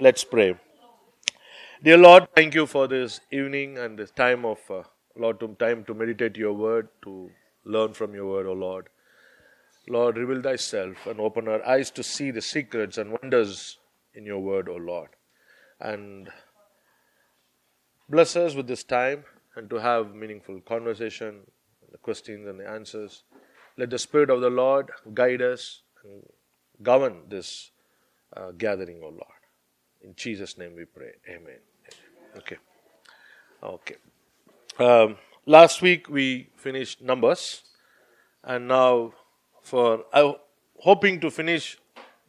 Let's pray. Dear Lord, thank you for this evening and this time of uh, Lord, to time to meditate your word, to learn from your word, O Lord. Lord, reveal thyself and open our eyes to see the secrets and wonders in your word, O Lord. And bless us with this time and to have meaningful conversation, the questions and the answers. Let the Spirit of the Lord guide us and govern this uh, gathering, O Lord. In Jesus' name we pray. Amen. Okay. Okay. Um, last week we finished Numbers, and now for I'm hoping to finish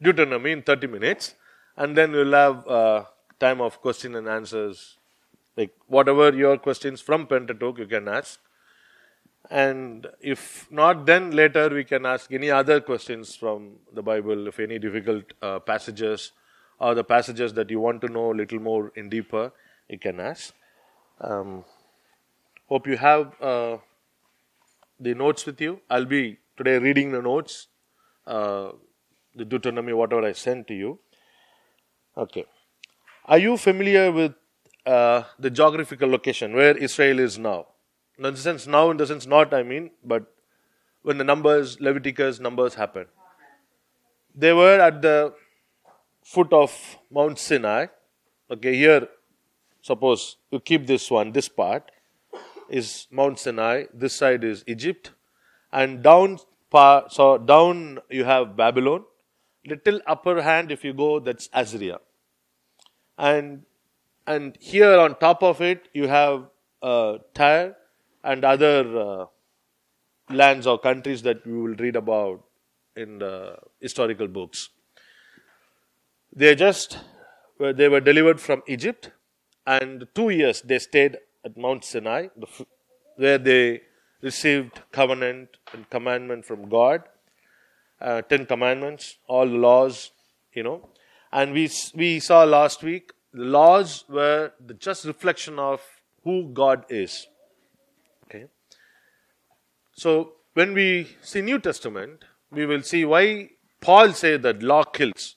Deuteronomy in 30 minutes, and then we'll have uh, time of question and answers. Like whatever your questions from Pentateuch you can ask, and if not, then later we can ask any other questions from the Bible. If any difficult uh, passages or the passages that you want to know a little more in deeper, you can ask. Um, hope you have uh, the notes with you. I'll be today reading the notes, uh, the Deuteronomy, whatever I sent to you. Okay. Are you familiar with uh, the geographical location where Israel is now? In the sense, now, in the sense, not, I mean, but when the numbers, Leviticus numbers happened. They were at the foot of Mount Sinai. Okay, here, suppose you keep this one, this part is Mount Sinai, this side is Egypt, and down, so down you have Babylon. Little upper hand, if you go, that's Assyria. And and here on top of it, you have uh, Tyre and other uh, lands or countries that we will read about in the historical books. They just they were delivered from Egypt, and two years they stayed at Mount Sinai, where they received covenant and commandment from God, uh, Ten Commandments, all laws, you know. And we we saw last week the laws were the just reflection of who God is. Okay. So when we see New Testament, we will see why Paul said that law kills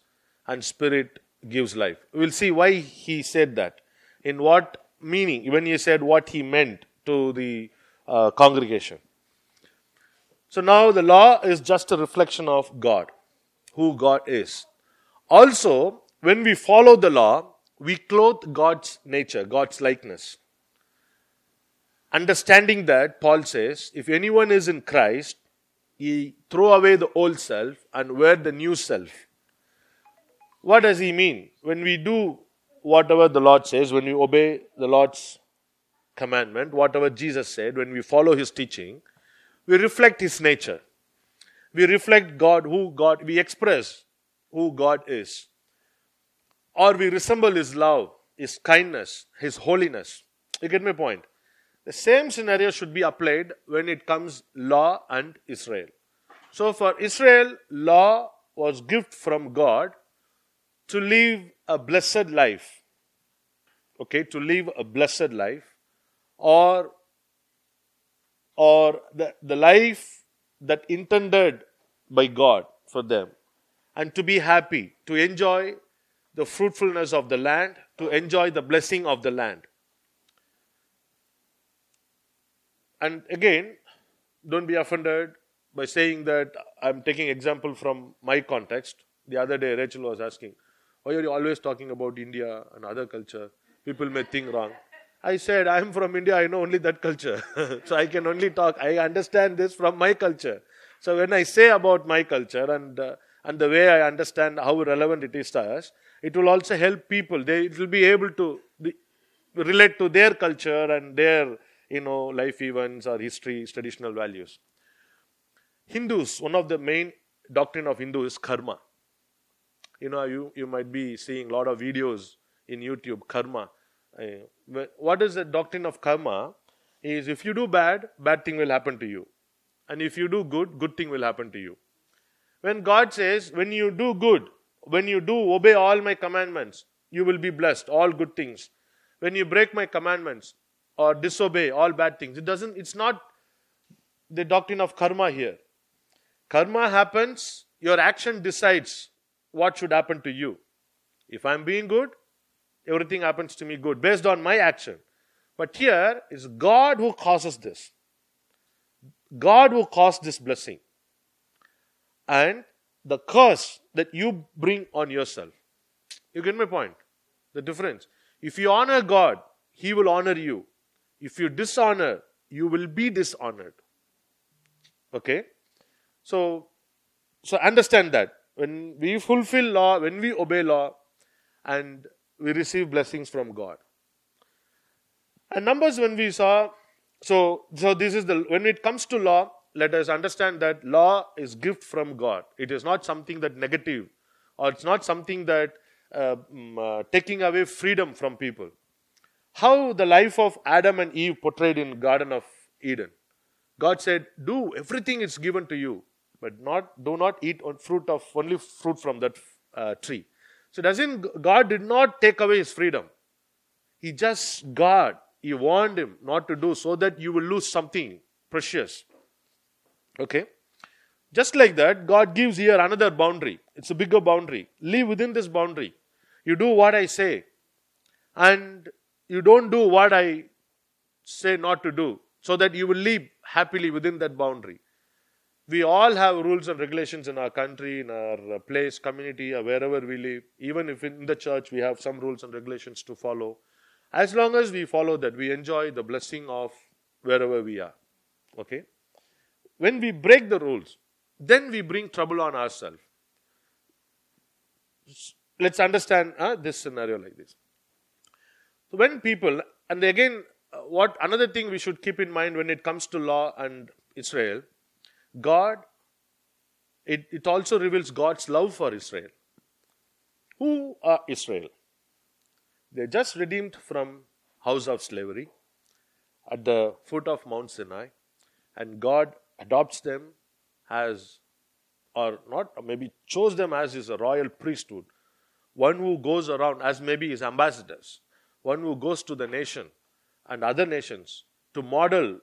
and spirit gives life. We will see why he said that. In what meaning, when he said what he meant to the uh, congregation. So now the law is just a reflection of God, who God is. Also, when we follow the law, we clothe God's nature, God's likeness. Understanding that, Paul says, if anyone is in Christ, he throw away the old self and wear the new self. What does he mean? When we do whatever the Lord says, when we obey the Lord's commandment, whatever Jesus said, when we follow his teaching, we reflect his nature. We reflect God, who God, we express who God is. Or we resemble his love, his kindness, his holiness. You get my point? The same scenario should be applied when it comes law and Israel. So for Israel, law was gift from God to live a blessed life. Okay, to live a blessed life or or the, the life that intended by God for them and to be happy, to enjoy the fruitfulness of the land, to enjoy the blessing of the land. And again, don't be offended by saying that I'm taking example from my context. The other day, Rachel was asking, why are you always talking about India and other culture? People may think wrong. I said, I'm from India, I know only that culture. so I can only talk, I understand this from my culture. So when I say about my culture and, uh, and the way I understand how relevant it is to us, it will also help people. They will be able to relate to their culture and their you know, life events or history, traditional values. Hindus, one of the main doctrine of Hindu is karma. You know, you, you might be seeing a lot of videos in YouTube, karma. Uh, what is the doctrine of karma? Is if you do bad, bad thing will happen to you. And if you do good, good thing will happen to you. When God says, when you do good, when you do obey all my commandments, you will be blessed, all good things. When you break my commandments, or disobey all bad things. It doesn't, it's not the doctrine of karma here. Karma happens, your action decides what should happen to you. If I'm being good, everything happens to me good based on my action. But here is God who causes this. God who caused this blessing. And the curse that you bring on yourself. You get my point? The difference. If you honor God, He will honor you. If you dishonor, you will be dishonored. Okay? So, so understand that. When we fulfill law, when we obey law, and we receive blessings from God. And numbers when we saw, so so this is the when it comes to law, let us understand that law is gift from God. It is not something that negative, or it's not something that uh, mm, uh, taking away freedom from people. How the life of Adam and Eve portrayed in Garden of Eden. God said, "Do everything is given to you, but not do not eat on fruit of only fruit from that uh, tree." So doesn't God did not take away his freedom. He just God, he warned him not to do so that you will lose something precious. Okay? Just like that, God gives here another boundary. It's a bigger boundary. Live within this boundary. You do what I say. And you don't do what I say not to do. So that you will live happily within that boundary. We all have rules and regulations in our country, in our uh, place, community, or wherever we live. Even if in the church we have some rules and regulations to follow. As long as we follow that, we enjoy the blessing of wherever we are. Okay? When we break the rules, then we bring trouble on ourselves. Let's understand uh, this scenario like this. So when people, and again, uh, what another thing we should keep in mind when it comes to law and Israel, God, it, it also reveals God's love for Israel. Who are Israel? They're just redeemed from house of slavery at the foot of Mount Sinai, and God adopts them as, or not, maybe chose them as his royal priesthood, one who goes around as maybe his ambassadors, one who goes to the nation and other nations to model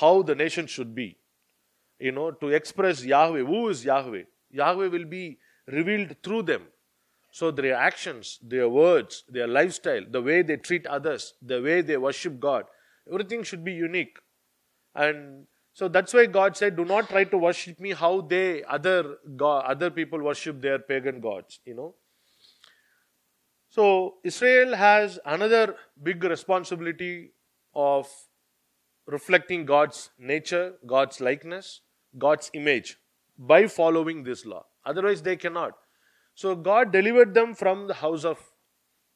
how the nation should be you know, to express Yahweh. Who is Yahweh? Yahweh will be revealed through them. So their actions, their words, their lifestyle, the way they treat others, the way they worship God, everything should be unique. And so that's why God said, "Do not try to worship me how they other God, other people worship their pagan gods." You know. So Israel has another big responsibility of reflecting God's nature, God's likeness, God's image by following this law. Otherwise, they cannot. So, God delivered them from the house of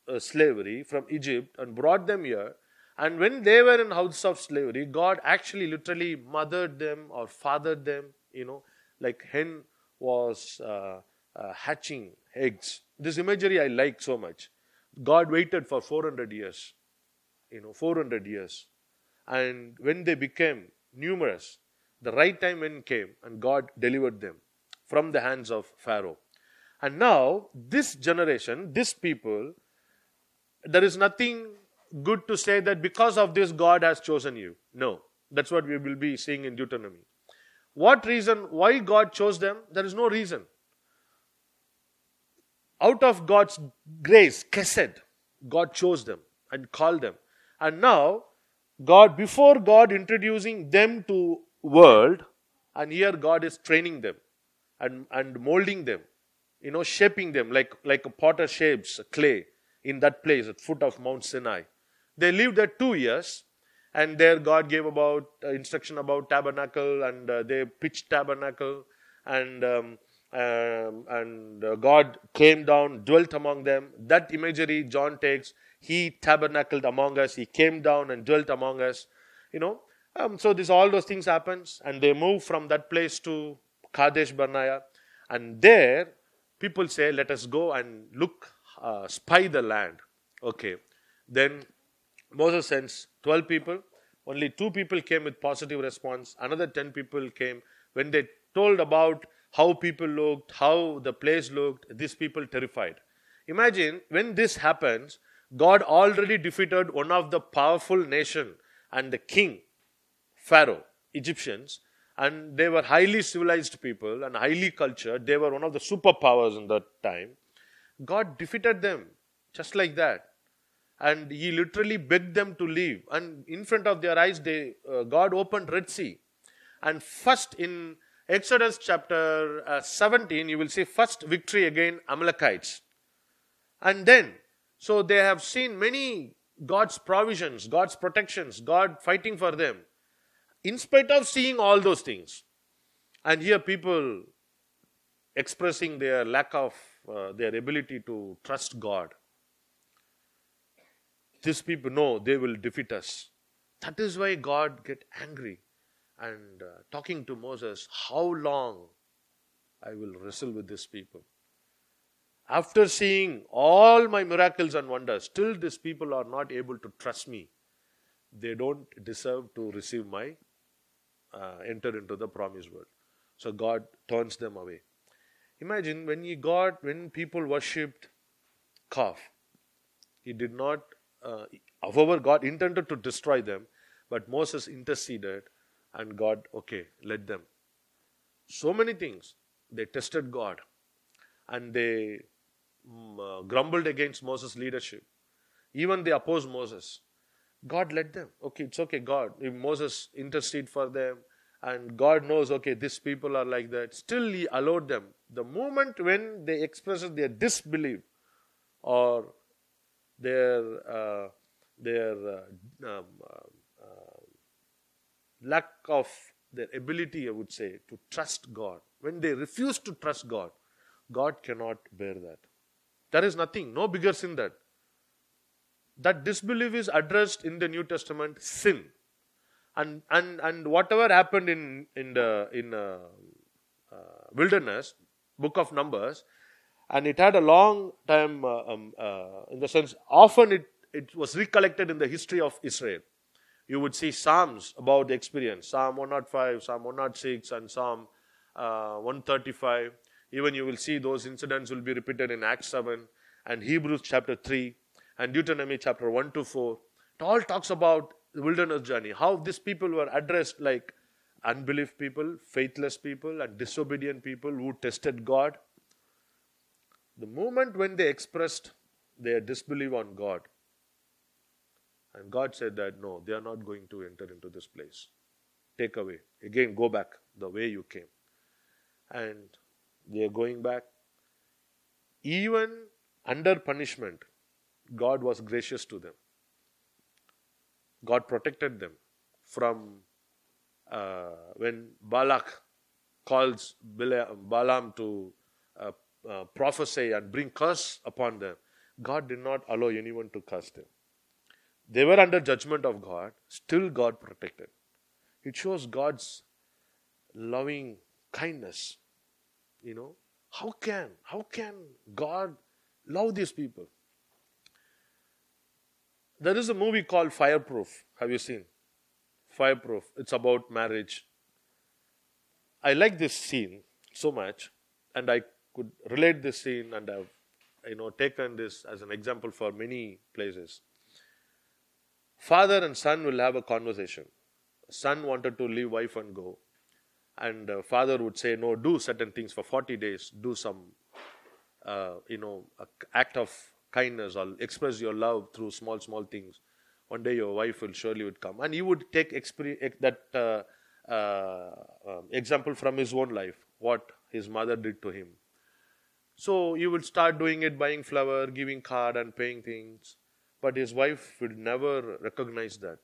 uh, slavery, from Egypt, and brought them here. And when they were in house of slavery, God actually literally mothered them or fathered them, you know, like hen was uh, uh, hatching eggs. This imagery I like so much. God waited for 400 years, you know, 400 years. And when they became numerous, the right time when came and God delivered them from the hands of Pharaoh. And now, this generation, this people, there is nothing good to say that because of this God has chosen you. No. That's what we will be seeing in Deuteronomy. What reason, why God chose them? There is no reason. Out of God's grace, Kesed, God chose them and called them. And now, God, before God introducing them to world, and here God is training them and, and molding them, you know, shaping them like, like a potter shapes clay in that place at foot of Mount Sinai. They lived there two years, and there God gave about uh, instruction about tabernacle, and uh, they pitched tabernacle, and um, um, and uh, God came down, dwelt among them. That imagery John takes. He tabernacled among us. He came down and dwelt among us. You know, um, so this all those things happens, and they move from that place to Kadesh Barnea, and there people say, "Let us go and look, uh, spy the land." Okay, then Moses sends twelve people. Only two people came with positive response. Another ten people came when they told about how people looked, how the place looked. These people terrified. Imagine when this happens, God already defeated one of the powerful nation and the king Pharaoh, Egyptians, and they were highly civilized people and highly cultured. They were one of the superpowers in that time. God defeated them just like that. and he literally begged them to leave. And in front of their eyes, they, uh, God opened Red Sea. And first in Exodus chapter uh, 17, you will see first victory again Amalekites. And then, so they have seen many God's provisions, God's protections, God fighting for them. In spite of seeing all those things. And here people expressing their lack of uh, their ability to trust God. These people know they will defeat us. That is why God get angry and uh, talking to Moses, how long I will wrestle with these people. After seeing all my miracles and wonders, still these people are not able to trust me. They don't deserve to receive my uh, enter into the promised world. So God turns them away. Imagine when he got when people worshipped calf, he did not. Uh, however, God intended to destroy them, but Moses interceded, and God, okay, let them. So many things they tested God, and they um, uh, grumbled against Moses' leadership. Even they opposed Moses. God let them. Okay, it's okay, God. If Moses intercede for them, and God knows, okay, these people are like that, still He allowed them. The moment when they expressed their disbelief or their uh, their uh, um, uh, uh, lack of their ability, I would say, to trust God, when they refuse to trust God, God cannot bear that. There is nothing, no bigger sin that. That disbelief is addressed in the New Testament sin. And, and, and whatever happened in, in the in, uh, uh, wilderness, book of Numbers, and it had a long time, uh, um, uh, in the sense, often it, it was recollected in the history of Israel. You would see Psalms about the experience Psalm 105, Psalm 106, and Psalm uh, 135. Even you will see those incidents will be repeated in Acts 7 and Hebrews chapter 3 and Deuteronomy chapter 1 to 4. It all talks about the wilderness journey, how these people were addressed like unbelief people, faithless people, and disobedient people who tested God. The moment when they expressed their disbelief on God, and God said that no, they are not going to enter into this place. Take away. Again, go back the way you came. And they are going back. Even under punishment, God was gracious to them. God protected them from uh, when Balak calls Balaam to uh, uh, prophesy and bring curse upon them, God did not allow anyone to curse them. They were under judgment of God, still God protected. It shows God's loving kindness. You know, how can how can God love these people? There is a movie called Fireproof. Have you seen? Fireproof. It's about marriage. I like this scene so much, and I could relate this scene, and I've you know taken this as an example for many places. Father and son will have a conversation. Son wanted to leave wife and go, and uh, father would say, "No, do certain things for 40 days. Do some, uh, you know, act of kindness or express your love through small, small things. One day your wife will surely would come. And he would take that uh, uh, um, example from his own life, what his mother did to him. So he would start doing it, buying flower, giving card and paying things. But his wife would never recognize that.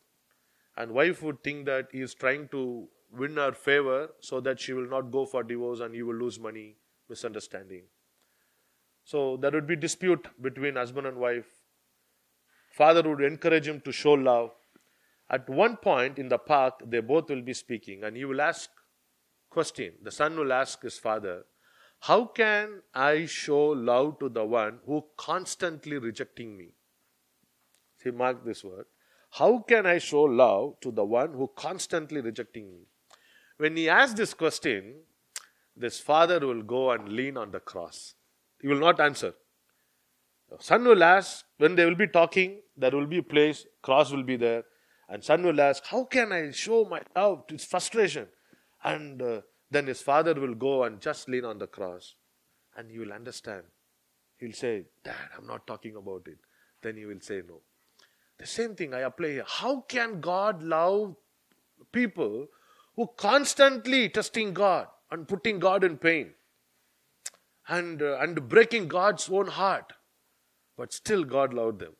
And wife would think that he is trying to win her favor so that she will not go for divorce and he will lose money, misunderstanding. So there would be dispute between husband and wife. Father would encourage him to show love. At one point in the park, they both will be speaking, and he will ask question. The son will ask his father, "How can I show love to the one who constantly rejecting me?" See, mark this word. How can I show love to the one who constantly rejecting me? When he asks this question, this father will go and lean on the cross. He will not answer. Son will ask, when they will be talking, there will be a place, cross will be there, and son will ask, How can I show my love his frustration? And uh, then his father will go and just lean on the cross, and he will understand. He'll say, Dad, I'm not talking about it. Then he will say, No. The same thing I apply here. How can God love people who constantly testing God and putting God in pain and, uh, and breaking God's own heart? But still, God loved them.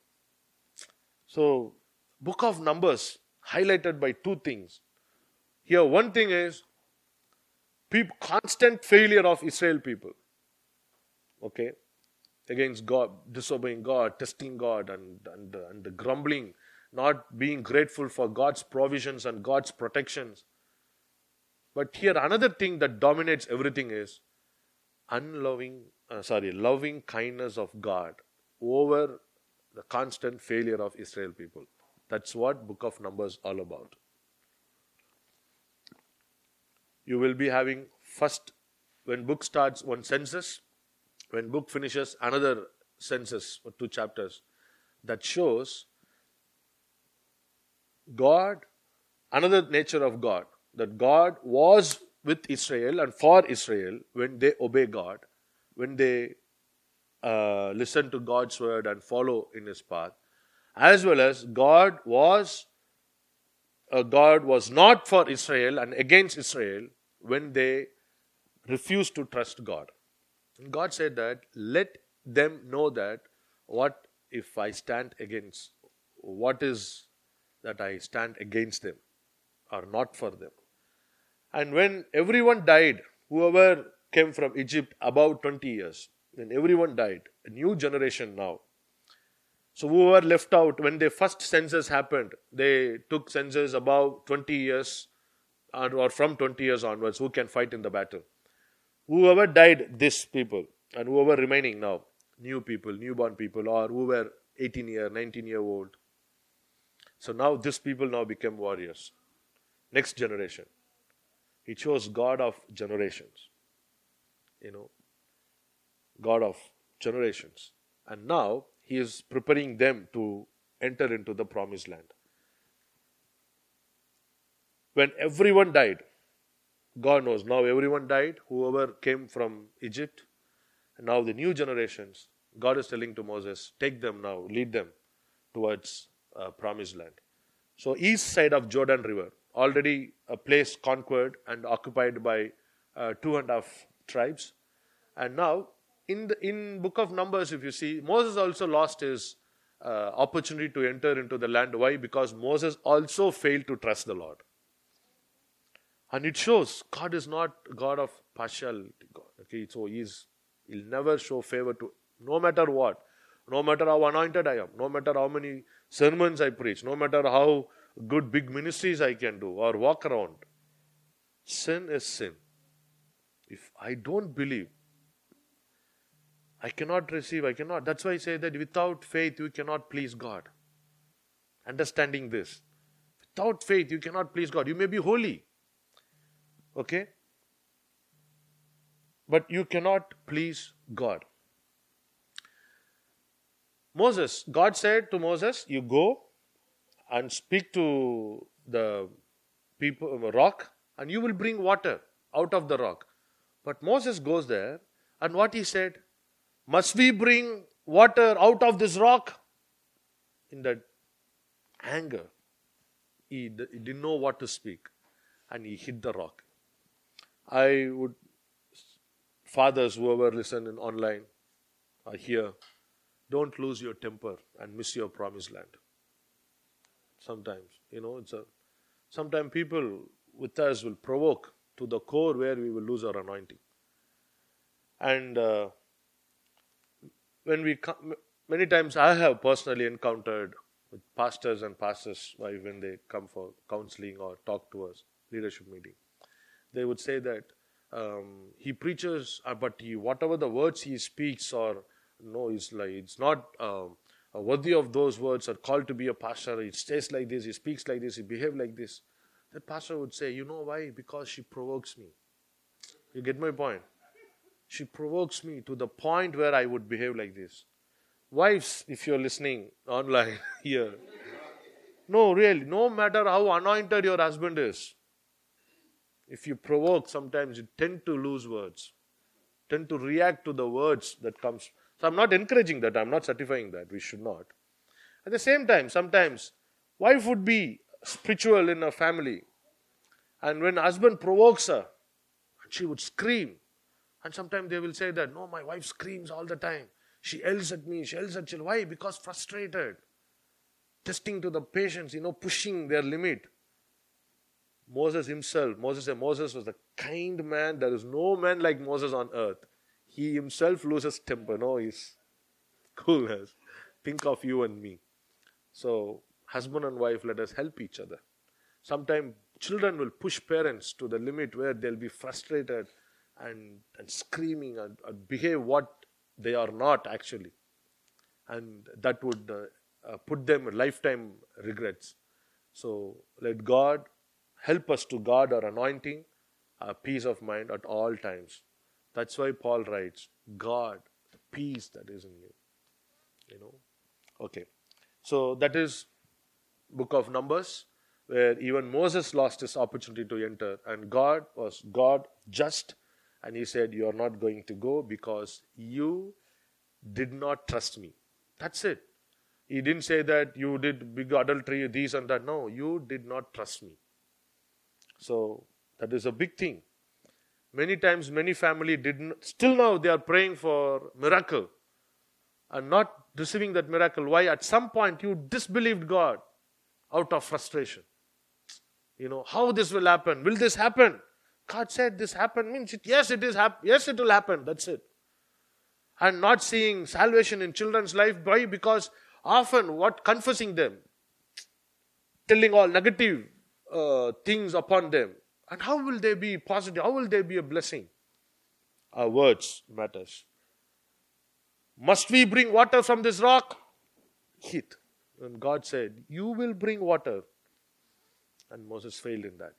So, book of Numbers highlighted by two things. Here, one thing is people, constant failure of Israel people. Okay, against God, disobeying God, testing God, and, and, and the grumbling, not being grateful for God's provisions and God's protections. But here, another thing that dominates everything is unloving, uh, sorry, loving kindness of God over the constant failure of Israel people. That's what Book of Numbers all about. You will be having first when book starts one census when book finishes another census or two chapters that shows god another nature of god that god was with israel and for israel when they obey god when they uh, listen to god's word and follow in his path as well as god was uh, god was not for israel and against israel when they refused to trust god God said that, let them know that what if I stand against, what is that I stand against them or not for them. And when everyone died, whoever came from Egypt about 20 years, when everyone died, a new generation now. So whoever left out, when the first census happened, they took census about 20 years or from 20 years onwards, who can fight in the battle. Whoever died, this people, and whoever remaining now, new people, newborn people, or who were 18 year, 19 year old. So now this people now became warriors. Next generation. He chose God of generations. You know, God of generations. And now he is preparing them to enter into the promised land. When everyone died, God knows. Now everyone died, whoever came from Egypt. And now the new generations, God is telling to Moses, take them now, lead them towards uh, promised land. So east side of Jordan River, already a place conquered and occupied by uh, two and a half tribes. And now in the in book of Numbers, if you see, Moses also lost his uh, opportunity to enter into the land. Why? Because Moses also failed to trust the Lord. And it shows God is not God of partiality. God. Okay, so He's He'll never show favor to no matter what, no matter how anointed I am, no matter how many sermons I preach, no matter how good big ministries I can do or walk around. Sin is sin. If I don't believe, I cannot receive, I cannot. That's why I say that without faith you cannot please God. Understanding this. Without faith you cannot please God. You may be holy. Okay? But you cannot please God. Moses, God said to Moses, You go and speak to the people, uh, rock, and you will bring water out of the rock. But Moses goes there, and what he said, Must we bring water out of this rock? In that anger, he, he didn't know what to speak, and he hit the rock. I would, fathers, whoever listen in online or here, don't lose your temper and miss your promised land. Sometimes, you know, it's a, sometimes people with us will provoke to the core where we will lose our anointing. And uh, when we come, many times I have personally encountered with pastors and pastors when they come for counseling or talk to us, leadership meeting they would say that um, he preaches, uh, but he, whatever the words he speaks or no, it's like it's not uh, worthy of those words are called to be a pastor. He stays like this, he speaks like this, he behaves like this. That pastor would say, you know why? Because she provokes me. You get my point? She provokes me to the point where I would behave like this. Wives, if you're listening online here, no, really, no matter how anointed your husband is, if you provoke, sometimes you tend to lose words, tend to react to the words that comes. So I'm not encouraging that. I'm not certifying that. We should not. At the same time, sometimes wife would be spiritual in a family. And when husband provokes her, she would scream. And sometimes they will say that, no, my wife screams all the time. She yells at me, she yells at children. Why? Because frustrated. Testing to the patience, you know, pushing their limit. Moses himself, Moses Moses was a kind man. There is no man like Moses on earth. He himself loses temper. No, he's coolness. Think of you and me. So, husband and wife, let us help each other. Sometimes children will push parents to the limit where they'll be frustrated and, and screaming and, and behave what they are not actually. And that would uh, uh, put them lifetime regrets. So, let God help us to guard our anointing, our peace of mind at all times. That's why Paul writes, God, peace that is in you. You know? Okay. So that is book of Numbers, where even Moses lost his opportunity to enter, and God was God just, and he said, You are not going to go because you did not trust me. That's it. He didn't say that you did big adultery, these and that. No, you did not trust me. So that is a big thing. Many times, many family didn't. Still now, they are praying for miracle, and not receiving that miracle. Why? At some point, you disbelieved God out of frustration. You know how this will happen. Will this happen? God said this happen means it, yes, it is hap- yes, it will happen. That's it. And not seeing salvation in children's life. Why? Because often what confessing them, telling all negative uh, things upon them. And how will they be positive? How will they be a blessing? Our words matters. Must we bring water from this rock? Heat. And God said, You will bring water. And Moses failed in that.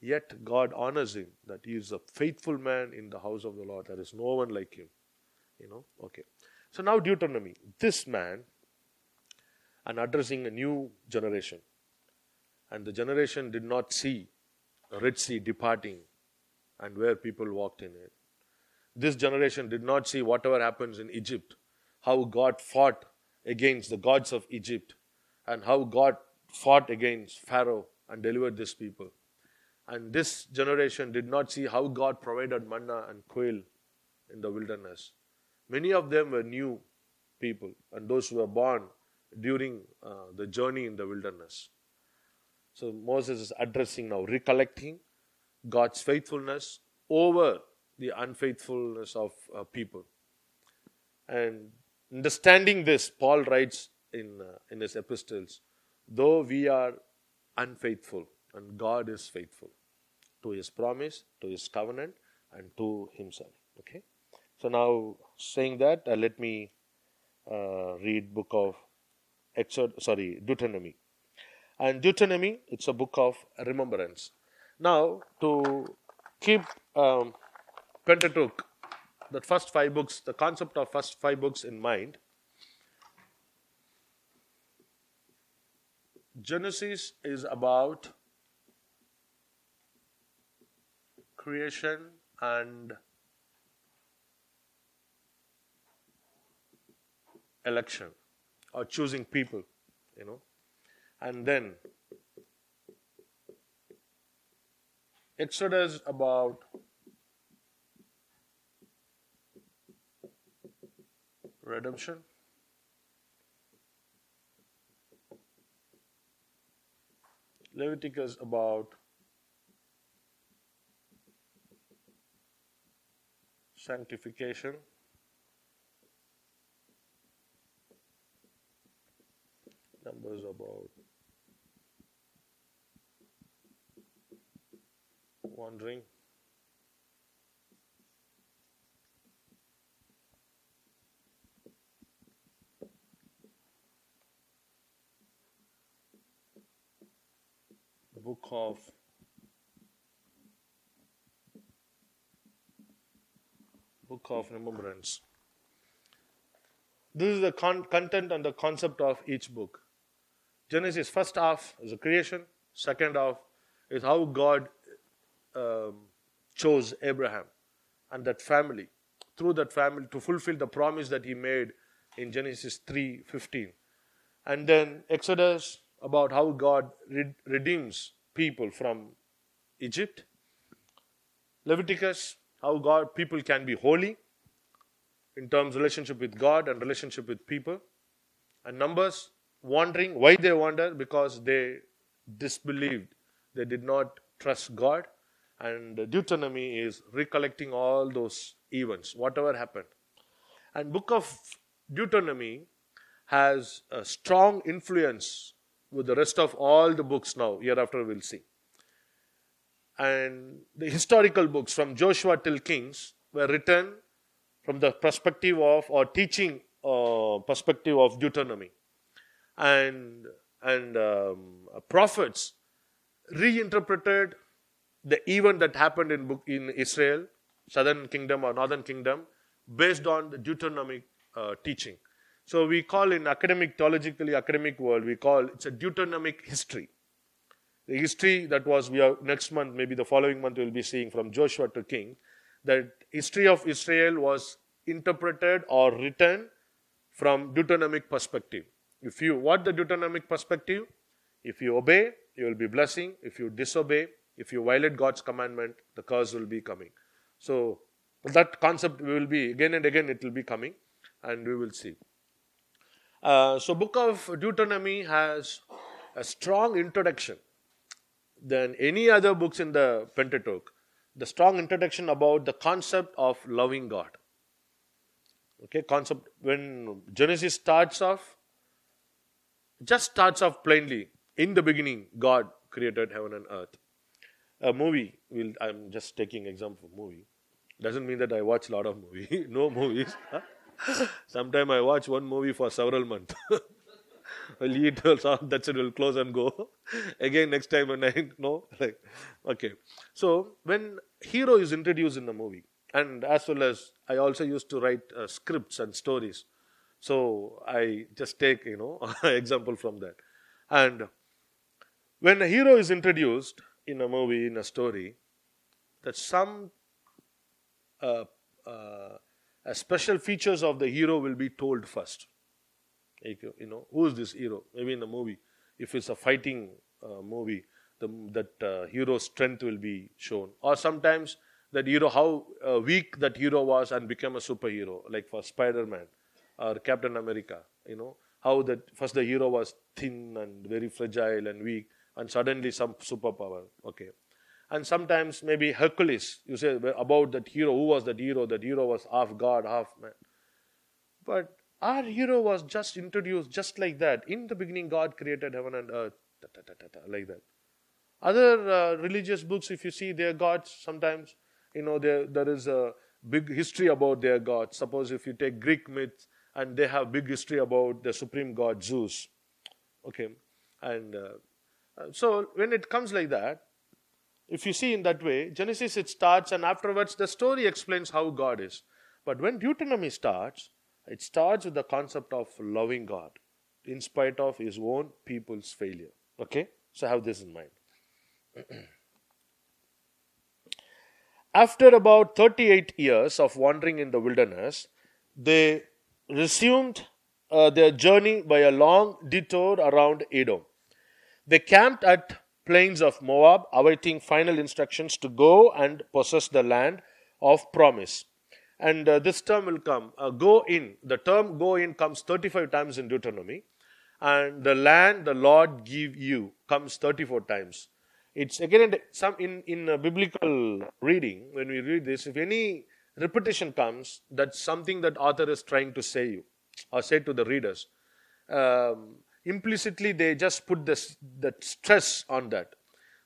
Yet God honors him that he is a faithful man in the house of the Lord. There is no one like him. You know? Okay. So now Deuteronomy. This man, and addressing a new generation. And the generation did not see Red Sea departing and where people walked in it. This generation did not see whatever happens in Egypt, how God fought against the gods of Egypt, and how God fought against Pharaoh and delivered this people. And this generation did not see how God provided manna and quail in the wilderness. Many of them were new people, and those who were born during uh, the journey in the wilderness. So Moses is addressing now, recollecting God's faithfulness over the unfaithfulness of uh, people. And understanding this, Paul writes in, uh, in his epistles, though we are unfaithful, and God is faithful to his promise, to his covenant, and to himself. Okay? So now, saying that, uh, let me uh, read book of Exod, sorry, Deuteronomy. And Deuteronomy, it's a book of remembrance. Now, to keep um, Pentateuch, the first five books, the concept of first five books in mind, Genesis is about creation and election or choosing people, you know. And then Exodus about redemption. Leviticus about sanctification. Numbers about wandering. book of book of remembrance. This is the con- content and the concept of each book. Genesis first half is a creation. Second half is how God um, chose Abraham and that family through that family to fulfill the promise that he made in Genesis 3:15 And then Exodus about how God redeems people from Egypt. Leviticus, how God people can be holy in terms of relationship with God and relationship with people. And Numbers, wondering why they wander because they disbelieved. They did not trust God. And Deuteronomy is recollecting all those events, whatever happened. And book of Deuteronomy has a strong influence with the rest of all the books now, hereafter we'll see. And the historical books from Joshua till Kings were written from the perspective of or teaching uh, perspective of Deuteronomy. And, and um, prophets reinterpreted the event that happened in, in Israel, southern kingdom or northern kingdom, based on the Deuteronomic uh, teaching. So we call in academic, theologically academic world, we call it's a Deuteronomic history. The history that was we are next month, maybe the following month, we'll be seeing from Joshua to King, that history of Israel was interpreted or written from Deuteronomic perspective. If you what the Deuteronomic perspective, if you obey, you will be blessing. If you disobey, if you violate God's commandment, the curse will be coming. So that concept will be again and again it will be coming, and we will see. Uh, so book of Deuteronomy has a strong introduction than any other books in the Pentateuch. The strong introduction about the concept of loving God. Okay, concept when Genesis starts off, just starts off plainly. In the beginning, God created heaven and earth. A movie, will I'm just taking example of movie. Doesn't mean that I watch a lot of movie. no movies. Sometimes I watch one movie for several months. I'll eat, that's it, will close and go. Again, next time when I know, like, okay. So, when hero is introduced in the movie, and as well as I also used to write uh, scripts and stories. So, I just take, you know, example from that. And when a hero is introduced in a movie, in a story, that some uh, uh, special features of the hero will be told first. Like, you know, who is this hero? Maybe in the movie, if it's a fighting uh, movie, the, that uh, hero's strength will be shown. Or sometimes that hero, how uh, weak that hero was and became a superhero, like for Spider-Man or Captain America. You know, how that first the hero was thin and very fragile and weak, and suddenly some superpower. Okay. And sometimes maybe Hercules, you say about that hero, who was that hero? That hero was half God, half man. But our hero was just introduced just like that. In the beginning, God created heaven and earth, ta, ta, ta, like that. Other uh, religious books, if you see their gods, sometimes, you know, there, there is a big history about their gods. Suppose if you take Greek myths, and they have big history about the supreme god Zeus. Okay, and uh, so when it comes like that, if you see in that way, Genesis it starts and afterwards the story explains how God is. But when Deuteronomy starts, it starts with the concept of loving God in spite of his own people's failure. Okay? So have this in mind. After about 38 years of wandering in the wilderness, they resumed uh, their journey by a long detour around Edom. They camped at plains of Moab, awaiting final instructions to go and possess the land of promise. And uh, this term will come, uh, go in. The term go in comes 35 times in Deuteronomy. And the land the Lord give you comes 34 times. It's again some in, in biblical reading, when we read this, if any repetition comes, that's something that author is trying to say you or say to the readers. Um, implicitly they just put this that stress on that.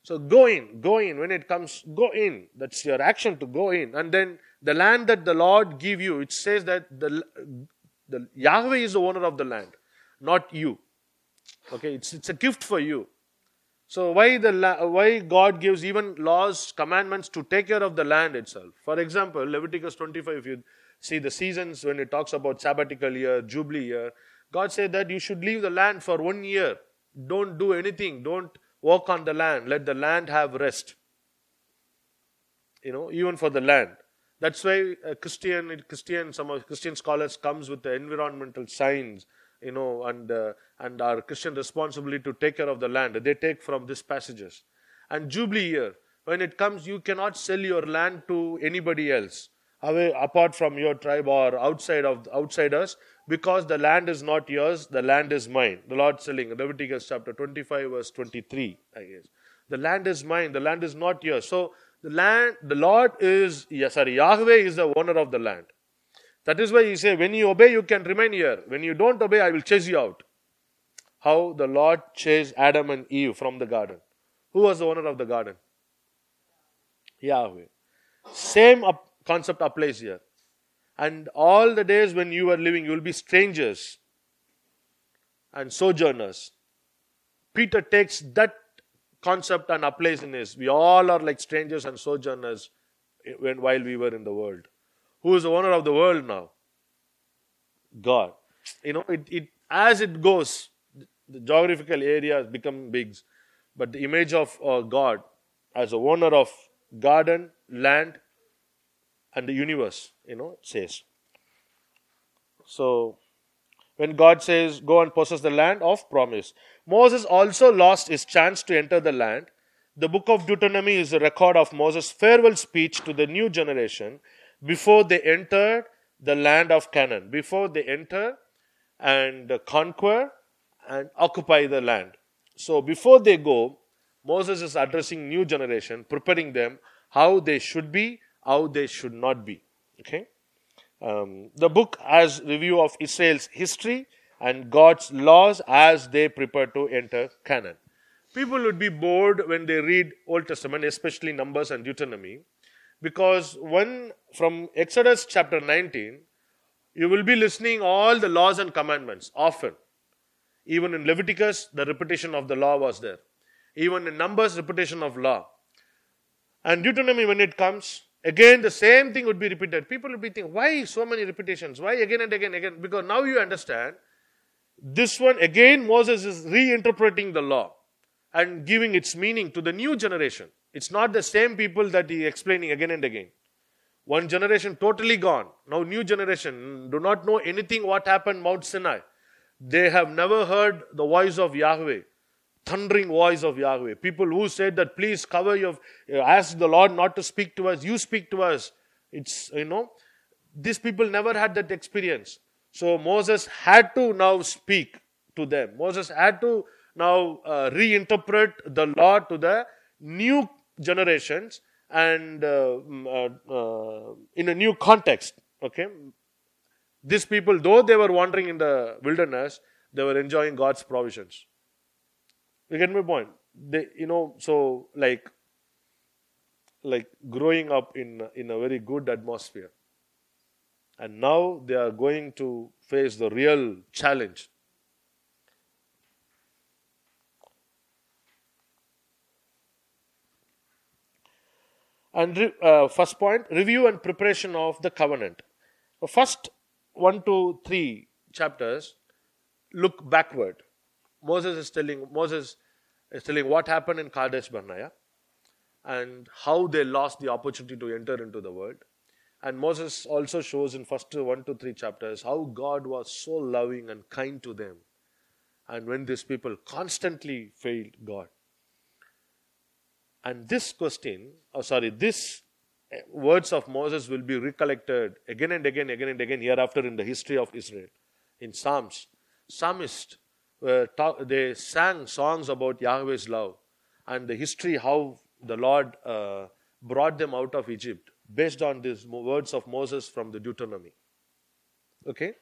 So go in go in. When it comes go in. That's your action to go in. And then the land that the lord give you it says that the, the yahweh is the owner of the land not you. Okay it's, it's a gift for you. So why the why god gives even laws commandments to take care of the land itself? For example leviticus 25 if you see the seasons when it talks about sabbatical year jubilee year God said that you should leave the land for one year. Don't do anything. Don't walk on the land. Let the land have rest. You know, even for the land. That's why a Christian, Christian, some of Christian scholars comes with the environmental science you know, and, uh, and our Christian responsibility to take care of the land. They take from these passages. And Jubilee year, when it comes, you cannot sell your land to anybody else away apart from your tribe or outside of outsiders because the land is not yours the land is mine the lord selling leviticus chapter 25 verse 23 i guess the land is mine the land is not yours so the land the lord is sorry yahweh is the owner of the land that is why he say, when you obey, you can remain here. When you don't obey, I will chase you out. How the Lord chased Adam and Eve from the garden. Who was the owner of the garden? Yahweh. Same concept applies here. And all the days when you are living, you will be strangers and sojourners. Peter takes that concept and applies in his. We all are like strangers and sojourners when, while we were in the world. Who is the owner of the world now? God. You know, it, it as it goes, the geographical areas become big, but the image of uh, God as a owner of garden, land, and the universe, you know, says. So, when God says, Go and possess the land of promise, Moses also lost his chance to enter the land. The book of Deuteronomy is a record of Moses' farewell speech to the new generation before they entered the land of Canaan, before they enter and conquer and occupy the land. So before they go, Moses is addressing new generation, preparing them how they should be, how they should not be. Okay. Um, the book has review of Israel's history and God's laws as they prepare to enter Canaan. People would be bored when they read Old Testament, especially Numbers and Deuteronomy, because when from Exodus chapter 19, you will be listening all the laws and commandments often. Even in Leviticus, the repetition of the law was there. Even in Numbers, repetition of law. And Deuteronomy, when it comes, again the same thing would be repeated. People would be thinking, why so many repetitions? Why again and again, again? Because now you understand, this one again Moses is reinterpreting the law and giving its meaning to the new generation. It's not the same people that he explaining again and again. One generation totally gone. Now new generation do not know anything what happened Mount Sinai. They have never heard the voice of Yahweh, thundering voice of Yahweh. People who said that please cover your, ask the Lord not to speak to us, you speak to us. It's, you know, these people never had that experience. So Moses had to now speak to them. Moses had to now uh, reinterpret the law to the new generations and uh, uh, uh, in a new context. Okay, these people, though they were wandering in the wilderness, they were enjoying God's provisions. You get my point? They, you know, so like, like growing up in in a very good atmosphere, and now they are going to face the real challenge And uh, first point, review and preparation of the covenant. The first one to three chapters look backward. Moses is telling Moses is telling what happened in Kadesh Barnea and how they lost the opportunity to enter into the world. And Moses also shows in first one to three chapters how God was so loving and kind to them. And when these people constantly failed God. And this question, oh sorry, this eh, words of Moses will be recollected again and again, again and again hereafter in the history of Israel. In Psalms, talk, they sang songs about Yahweh's love and the history how the Lord uh, brought them out of Egypt based on these words of Moses from the Deuteronomy. Okay,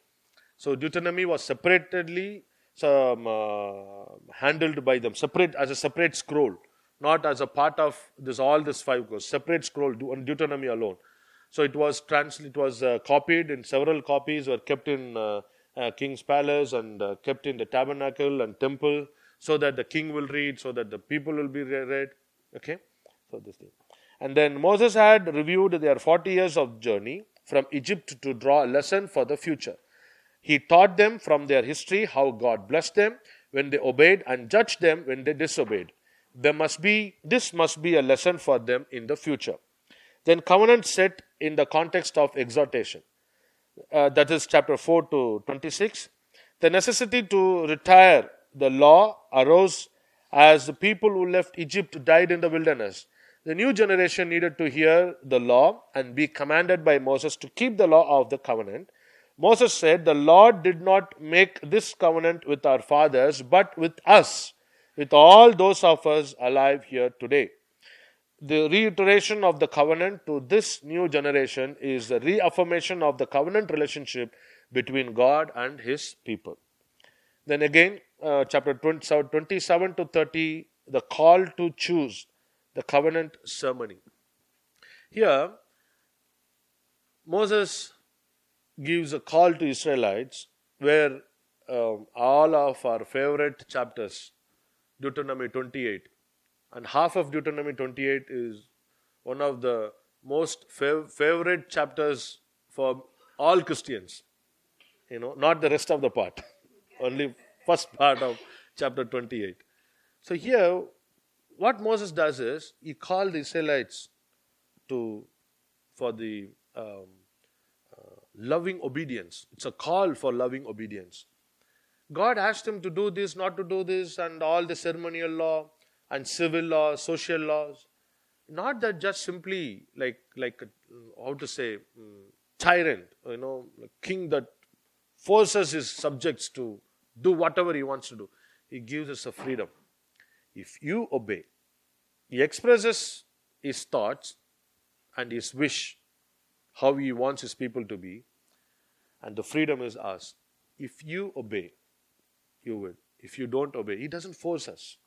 so Deuteronomy was separately uh, handled by them, separate as a separate scroll not as a part of this all this five goes separate scroll on Deuteronomy alone. So it was trans it was uh, copied in several copies were kept in uh, king's palace and uh, kept in the tabernacle and temple so that the king will read so that the people will be read. Okay? So this thing. And then Moses had reviewed their 40 years of journey from Egypt to draw a lesson for the future. He taught them from their history how God blessed them when they obeyed and judged them when they disobeyed. There must be this must be a lesson for them in the future. Then covenant set in the context of exhortation uh, that is chapter 4 to 26 The necessity to retire the law arose as the people who left Egypt died in the wilderness. The new generation needed to hear the law and be commanded by Moses to keep the law of the covenant. Moses said, The Lord did not make this covenant with our fathers, but with us, with all those of us alive here today. The reiteration of the covenant to this new generation is the reaffirmation of the covenant relationship between God and His people. Then again, uh, chapter 27 to 30, the call to choose the covenant ceremony. Here, Moses gives a call to Israelites where um, all of our favorite chapters, Deuteronomy 28, and half of Deuteronomy 28 is one of the most fav- favorite chapters for all Christians. You know, not the rest of the part, only first part of chapter 28. So here, what Moses does is he called the Israelites to for the um, uh, loving obedience. It's a call for loving obedience. God asked him to do this, not to do this, and all the ceremonial law and civil laws, social laws. Not that just simply like like a, how to say um, tyrant, you know, king that forces his subjects to do whatever he wants to do. He gives us a freedom. If you obey, he expresses his thoughts and his wish, how he wants his people to be, and the freedom is ours. If you obey, you will. If you don't obey, he doesn't force us.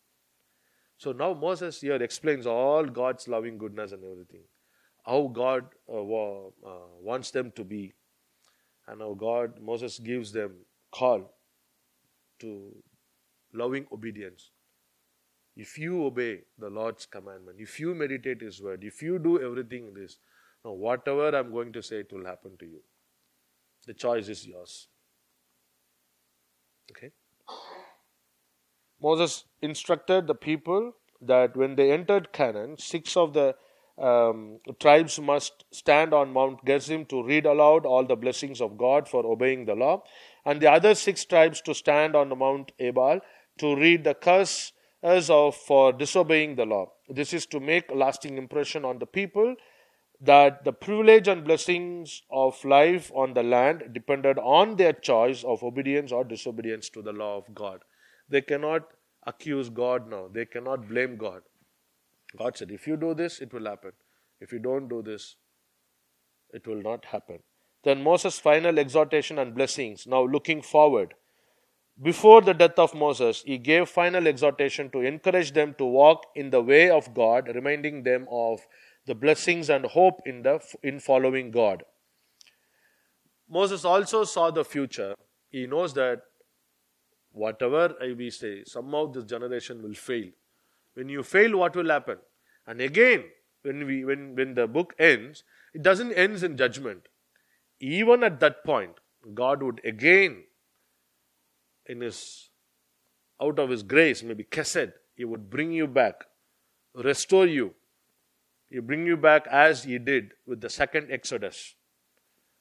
So now Moses here explains all God's loving goodness and everything. How God uh, uh, wants them to be. And how God, Moses gives them call to loving obedience. If you obey the Lord's commandment, if you meditate His word, if you do everything this, now whatever I'm going to say, it will happen to you. The choice is yours. Okay? Moses instructed the people that when they entered Canaan, six of the um, tribes must stand on Mount Gerizim to read aloud all the blessings of God for obeying the law and the other six tribes to stand on the Mount Ebal to read the curse as of for disobeying the law. This is to make a lasting impression on the people that the privilege and blessings of life on the land depended on their choice of obedience or disobedience to the law of God. They cannot accuse God now. They cannot blame God. God said, if you do this, it will happen. If you don't do this, it will not happen. Then Moses' final exhortation and blessings. Now, looking forward. Before the death of Moses, he gave final exhortation to encourage them to walk in the way of God, reminding them of the blessings and hope in, the, in following God. Moses also saw the future. He knows that whatever we say, somehow this generation will fail. When you fail, what will happen? And again, when, we, when, when the book ends, it doesn't end in judgment even at that point, God would again, in His out of His grace, maybe chesed, He would bring you back, restore you. He bring you back as He did with the second Exodus.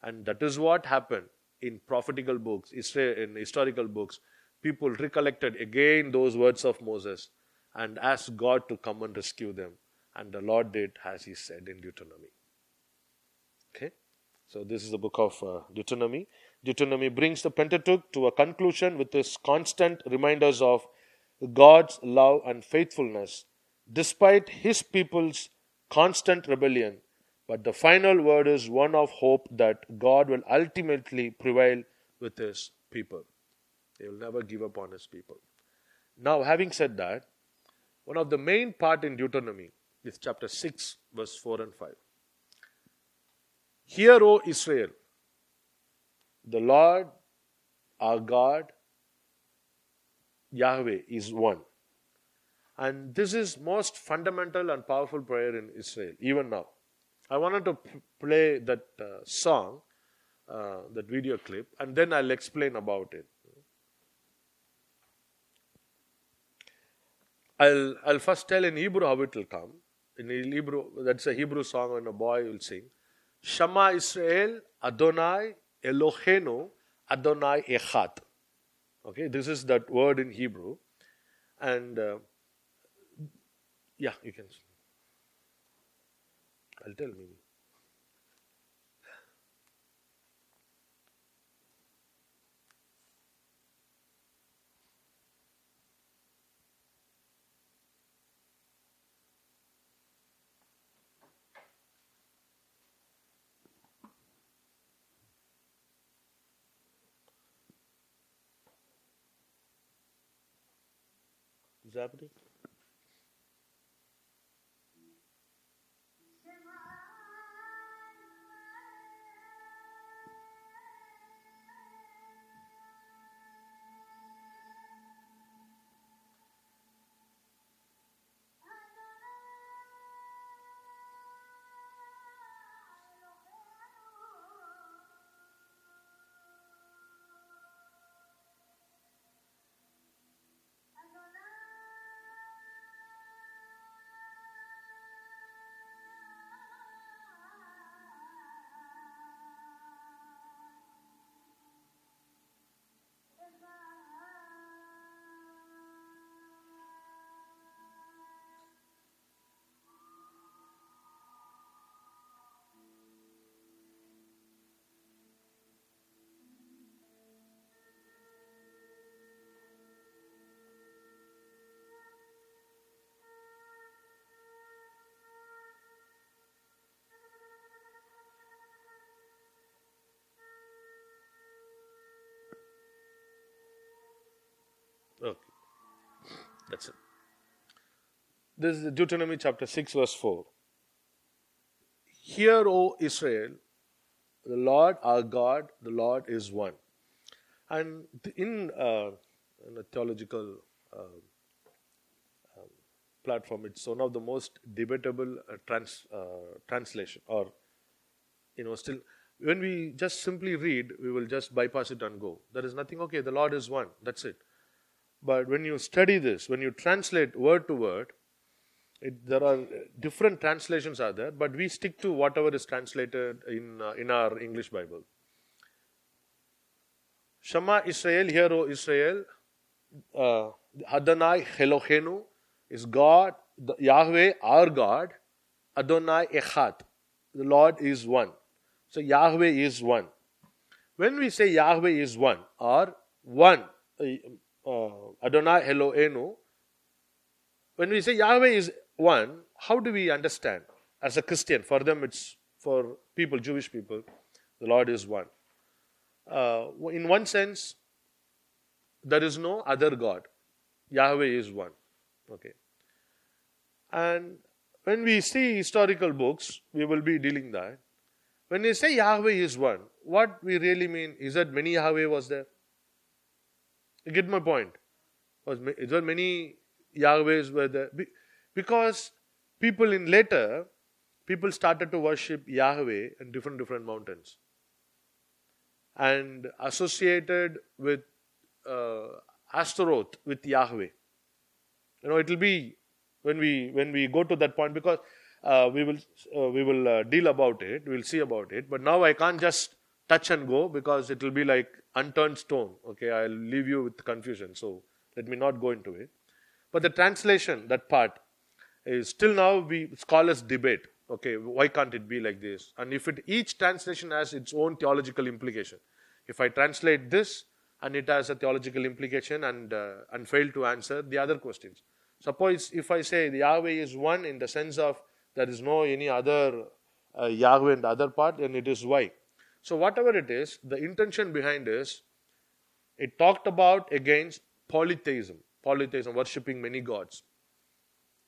And that is what happened in prophetical books, in historical books. People recollected again those words of Moses and asked God to come and rescue them. And the Lord did as He said in Deuteronomy. Okay? So, this is the book of uh, Deuteronomy. Deuteronomy brings the Pentateuch to a conclusion with its constant reminders of God's love and faithfulness despite his people's constant rebellion. But the final word is one of hope that God will ultimately prevail with his people. He will never give up on his people. Now, having said that, one of the main part in Deuteronomy is chapter 6, verse 4 and 5. Hear, O Israel, the Lord our God, Yahweh, is one. And this is most fundamental and powerful prayer in Israel, even now. I wanted to play that uh, song, uh, that video clip, and then I'll explain about it. I'll, I'll first tell in Hebrew how it will come. In Hebrew, that's a Hebrew song when a boy will sing. Shema Israel, Adonai Elohenu, Adonai Echad. Okay, this is that word in Hebrew. And uh, yeah, you can. I'll tell maybe. Is Okay. That's it. This is Deuteronomy chapter 6, verse 4. Hear, O Israel, the Lord our God, the Lord is one. And in, uh, in a theological uh, um, platform, it's one of the most debatable uh, trans, uh, translation, or you know, still when we just simply read, we will just bypass it and go. There is nothing. Okay, the Lord is one. That's it. But when you study this, when you translate word to word, it, there are different translations are there, but we stick to whatever is translated in uh, in our English Bible. Shema Israel, hear O Israel, uh, Adonai Eloheinu is God, the, Yahweh our God, Adonai Echad, the Lord is one. So Yahweh is one. When we say Yahweh is one or one, uh, Adonai Eloheinu, when we say Yahweh is one, how do we understand? As a Christian, for them it's for people, Jewish people, the Lord is one. Uh, in one sense, there is no other God. Yahweh is one. Okay. And when we see historical books, we will be dealing that. When we say Yahweh is one, what we really mean is that many Yahweh was there. You get my point? There many Yahwehs were there? Because people in later, people started to worship Yahweh in different different mountains, and associated with uh, Astaroth with Yahweh. You know, it will be when we when we go to that point because uh, we will uh, we will uh, deal about it. We'll see about it. But now I can't just touch and go because it will be like unturned stone. Okay, I'll leave you with confusion. So let me not go into it. But the translation, that part, is still now we scholars debate. Okay, why can't it be like this? And if it each translation has its own theological implication. If I translate this and it has a theological implication and uh, and fail to answer the other questions. Suppose if I say the Yahweh is one in the sense of there is no any other uh, Yahweh in the other part, then it is why. So, whatever it is, the intention behind is it talked about against polytheism, polytheism, worshipping many gods.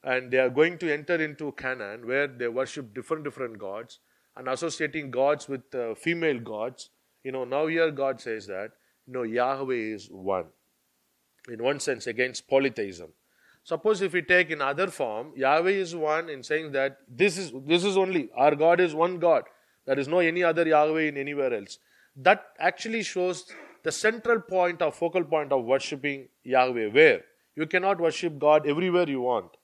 And they are going to enter into Canaan where they worship different, different gods and associating gods with uh, female gods. You know, now here God says that, you know, Yahweh is one. In one sense, against polytheism. Suppose if we take in other form, Yahweh is one in saying that this is this is only our God is one God. There is no any other Yahweh in anywhere else. That actually shows the central point or focal point of worshipping Yahweh, where you cannot worship God everywhere you want.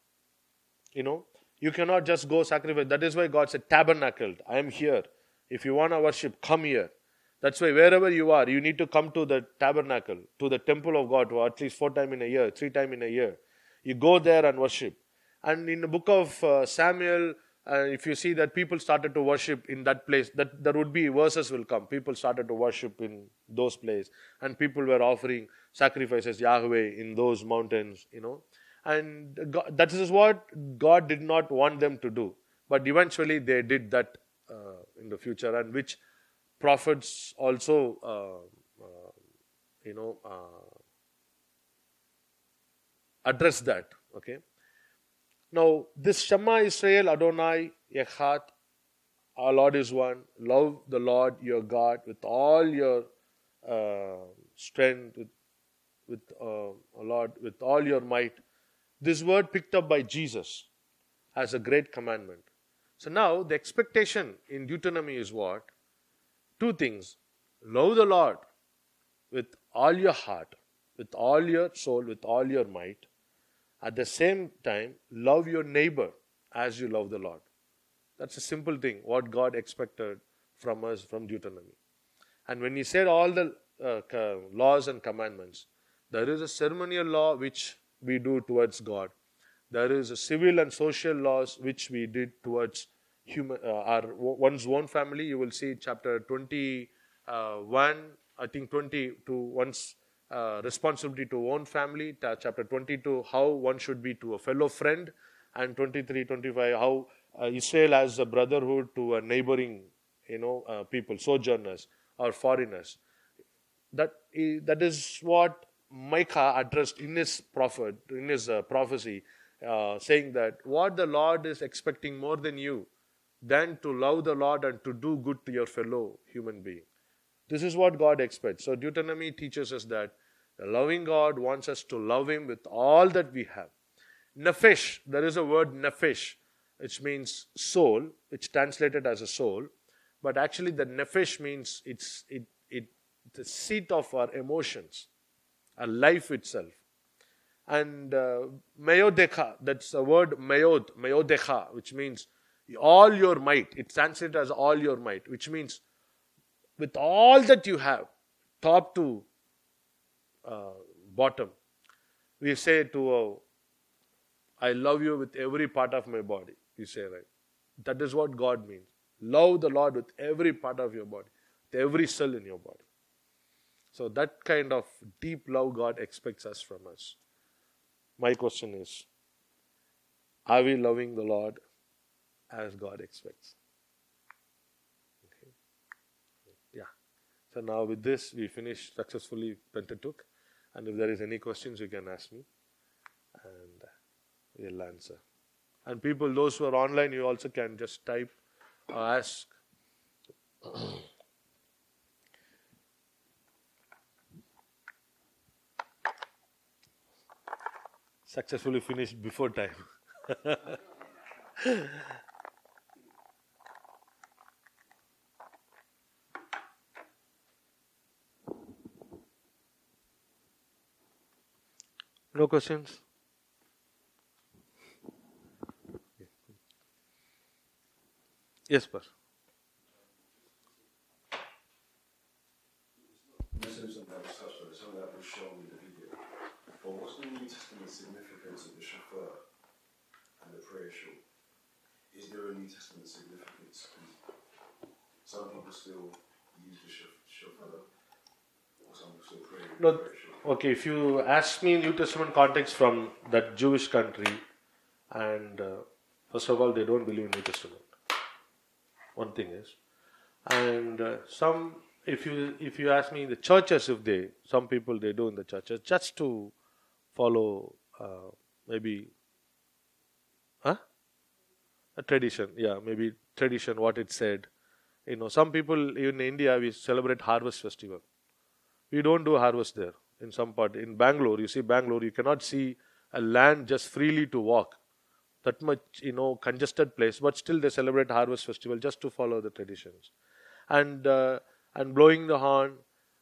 You know, you cannot just go sacrifice. That is why God said, tabernacled. I am here. If you want to worship, come here. That's why wherever you are, you need to come to the tabernacle, to the temple of God, or at least four times in a year, three times in a year. You go there and worship. And in the book of uh, Samuel, uh, if you see that people started to worship in that place, that there would be verses will come. People started to worship in those places, and people were offering sacrifices Yahweh in those mountains, you know. And God, that is what God did not want them to do. But eventually they did that uh, in the future, and which prophets also, uh, uh you know, uh, address that. Okay. Now, this Shema Israel Adonai Echad, our Lord is one. Love the Lord your God with all your uh, strength, with, with uh, Lord, with all your might. This word picked up by Jesus as a great commandment. So now the expectation in Deuteronomy is what? Two things. Love the Lord with all your heart, with all your soul, with all your might. At the same time, love your neighbor as you love the Lord. That's a simple thing, what God expected from us from Deuteronomy. And when He said all the uh, laws and commandments, there is a ceremonial law which we do towards God. There is a civil and social laws which we did towards human, uh, our one's own family. You will see chapter 21, I think 20 to one's uh, responsibility to own family. Chapter 22, how one should be to a fellow friend. And 23, 25, how uh, Israel has a brotherhood to a neighboring, you know, uh, people, sojourners or foreigners. That is, that is what Micah addressed in his prophet, in his uh, prophecy, uh, saying that what the Lord is expecting more than you, than to love the Lord and to do good to your fellow human being. This is what God expects. So Deuteronomy teaches us that the loving God wants us to love Him with all that we have. Nefesh, there is a word nefesh, which means soul, It's translated as a soul, but actually the nefesh means it's it, it the seat of our emotions our life itself. And uh, that's the word mayod, mayodekha, which means all your might. It's translated as all your might, which means with all that you have, top to uh, bottom, we say to, uh, I love you with every part of my body. You say, right? That is what God means. Love the Lord with every part of your body, with every cell in your body. So that kind of deep love God expects us from us. My question is Are we loving the Lord as God expects? Okay. Yeah. So now with this, we finish successfully Pentateuch. And if there is any questions, you can ask me, and we'll answer. And people, those who are online, you also can just type or ask. successfully finished before time. no questions? Yes, sir. But what's the New Testament significance of the shofar and the prayer shawl? Is there a New Testament significance? Some people still use the shofar, or some people still pray. No, okay, if you ask me New Testament context from that Jewish country, and uh, first of all, they don't believe in New Testament. One thing is, and uh, some, if you if you ask me in the churches, if they some people they do in the churches just to follow uh, maybe a tradition yeah maybe tradition what it said. You know some people in india we celebrate harvest festival. We don't do harvest there in some part in bangalore you see bangalore you cannot see a land just freely to walk. That much you know congested place but still they celebrate harvest festival just to follow the traditions. And uh, and blowing the horn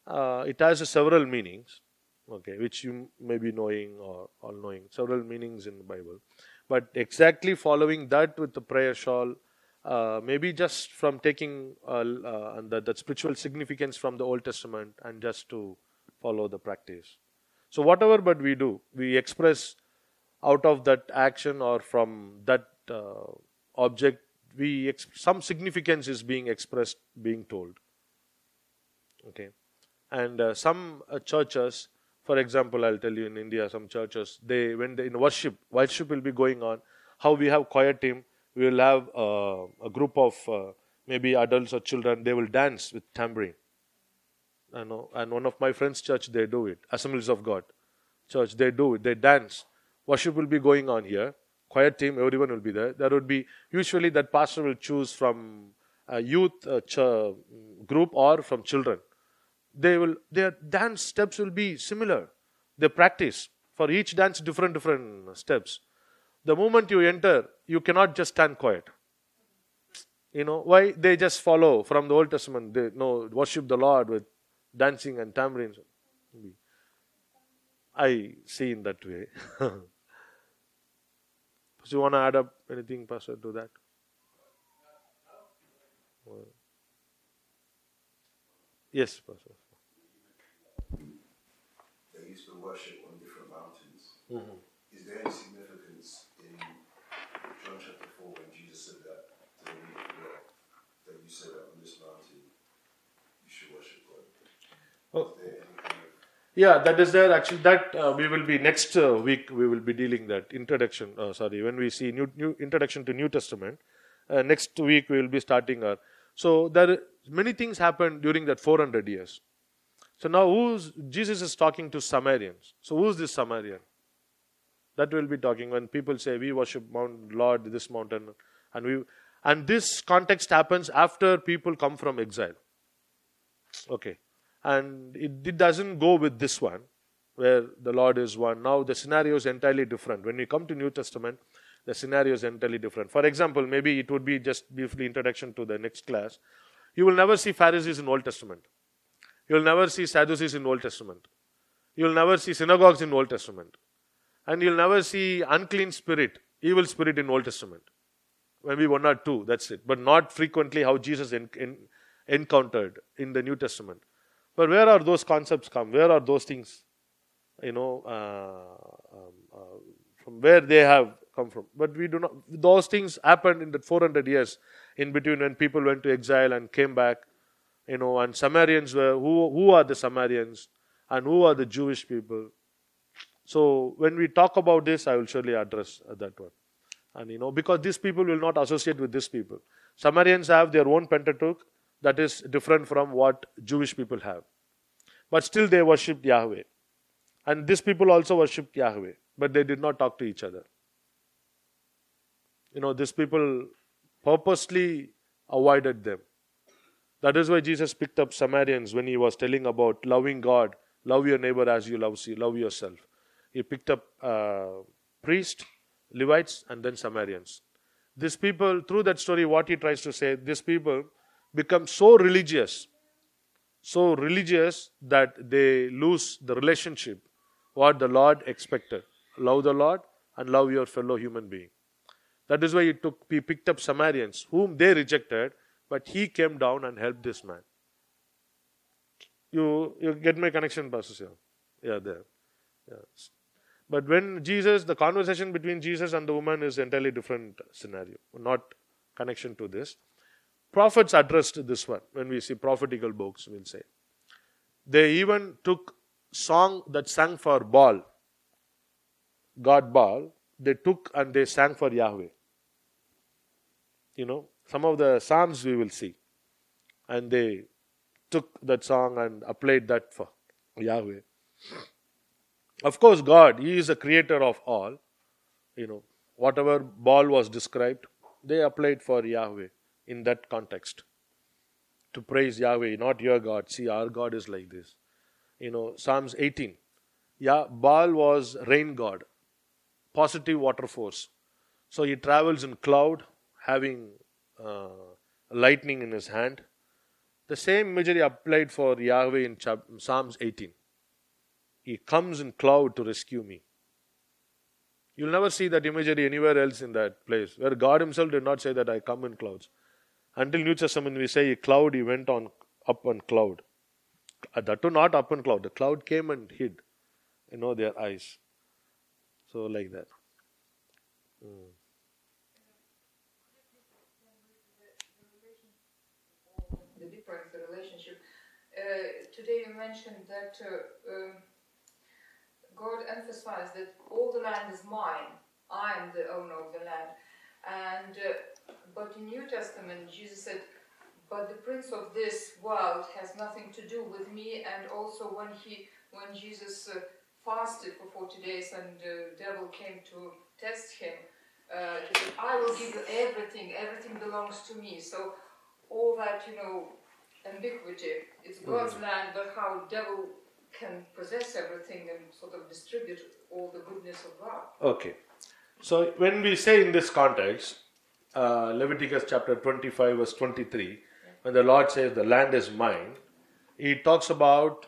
uh, it has several meanings okay which you may be knowing or all knowing several meanings in the bible. But exactly following that with the prayer shawl, uh, maybe just from taking uh, uh, that, that spiritual significance from the Old Testament and just to follow the practice. So, whatever but we do, we express out of that action or from that uh, object, we ex- some significance is being expressed, being told. Okay, and uh, some uh, churches, for example, I'll tell you in India, some churches they when they in worship, worship will be going on. How we have choir team, we will have uh, a group of uh, maybe adults or children. They will dance with tambourine. I know, and one of my friends' church they do it. Assemblies of God church they do it. They dance. Worship will be going on here. Choir team, everyone will be there. There would be usually that pastor will choose from a youth uh, ch- group or from children. They will their dance steps will be similar. They practice for each dance different different steps. The moment you enter, you cannot just stand quiet. You know why they just follow from the Old Testament. They know worship the Lord with dancing and tambourines. I see in that way. so you want to add up anything, Pastor, to that? Yes, Pastor. They used to worship on different mountains. Mm-hmm. Is there any significance in John chapter 4 when Jesus said that to the weak girl, that you said that on this mountain you should worship God? Oh. Yeah, that is there. Actually, that uh, we will be next uh, week. We will be dealing that introduction. Uh, sorry, when we see new, new introduction to New Testament, uh, next week we will be starting our. So there many things happened during that 400 years. So now who's Jesus is talking to Samaritans. So who's this Samaritan? That we'll be talking when people say we worship Mount Lord this mountain, and we and this context happens after people come from exile. Okay and it, it doesn't go with this one where the lord is one. Now the scenario is entirely different. When we come to new testament the scenario is entirely different. For example maybe it would be just briefly introduction to the next class. You will never see pharisees in old testament. You will never see sadducees in old testament. You will never see synagogues in old testament. And you'll never see unclean spirit evil spirit in old testament. Maybe one or two that's it. But not frequently how jesus en- en- encountered in the new testament but where are those concepts come? Where are those things, you know, uh, um, uh, from where they have come from? But we do not. Those things happened in the 400 years in between when people went to exile and came back, you know, and Samaritans were who? Who are the Samaritans and who are the Jewish people? So when we talk about this, I will surely address uh, that one. And you know, because these people will not associate with these people. Samaritans have their own Pentateuch that is different from what Jewish people have. But still they worshipped Yahweh. And these people also worshipped Yahweh, but they did not talk to each other. You know, these people purposely avoided them. That is why Jesus picked up Samaritans when he was telling about loving God, love your neighbor as you love, love yourself. He picked up uh, priests, Levites, and then Samaritans. These people, through that story, what he tries to say, these people become so religious, so religious that they lose the relationship what the Lord expected. Love the Lord and love your fellow human being. That is why he took he picked up Samaritans, whom they rejected, but he came down and helped this man. You you get my connection, Pastor? Yeah, there. Yes. But when Jesus, the conversation between Jesus and the woman is entirely different scenario, not connection to this. Prophets addressed this one when we see prophetical books, we'll say. They even took song that sang for Baal, God Baal, they took and they sang for Yahweh. You know, some of the Psalms we will see. And they took that song and applied that for Yahweh. Of course, God, He is the creator of all. You know, whatever Baal was described, they applied for Yahweh in that context. To praise Yahweh, not your God. See, our God is like this. You know, Psalms 18. Yeah, Baal was rain god, positive water force. So he travels in cloud, having uh, lightning in his hand. The same imagery applied for Yahweh in Psalms 18. He comes in cloud to rescue me. You'll never see that imagery anywhere else in that place, where God Himself did not say that I come in clouds. Until New Testament, we say a cloud, He went on up on cloud. Uh, That too not up on cloud. The cloud came and hid, you know, their eyes. So like that. the difference, the relationship. Uh, today you mentioned that uh, um, God emphasized that all the land is mine. I am the owner of the land. And uh, but in New Testament, Jesus said, "But the prince of this world has nothing to do with me." And also when he, when Jesus uh, fasted for forty days, and the devil came to test him, uh, he said, "I will give you everything. Everything belongs to me." So all that you know ambiguity it's god's land but how devil can possess everything and sort of distribute all the goodness of god Okay. So when we say in this context, uh, Leviticus chapter 25, verse 23, when the Lord says, The land is mine, he talks about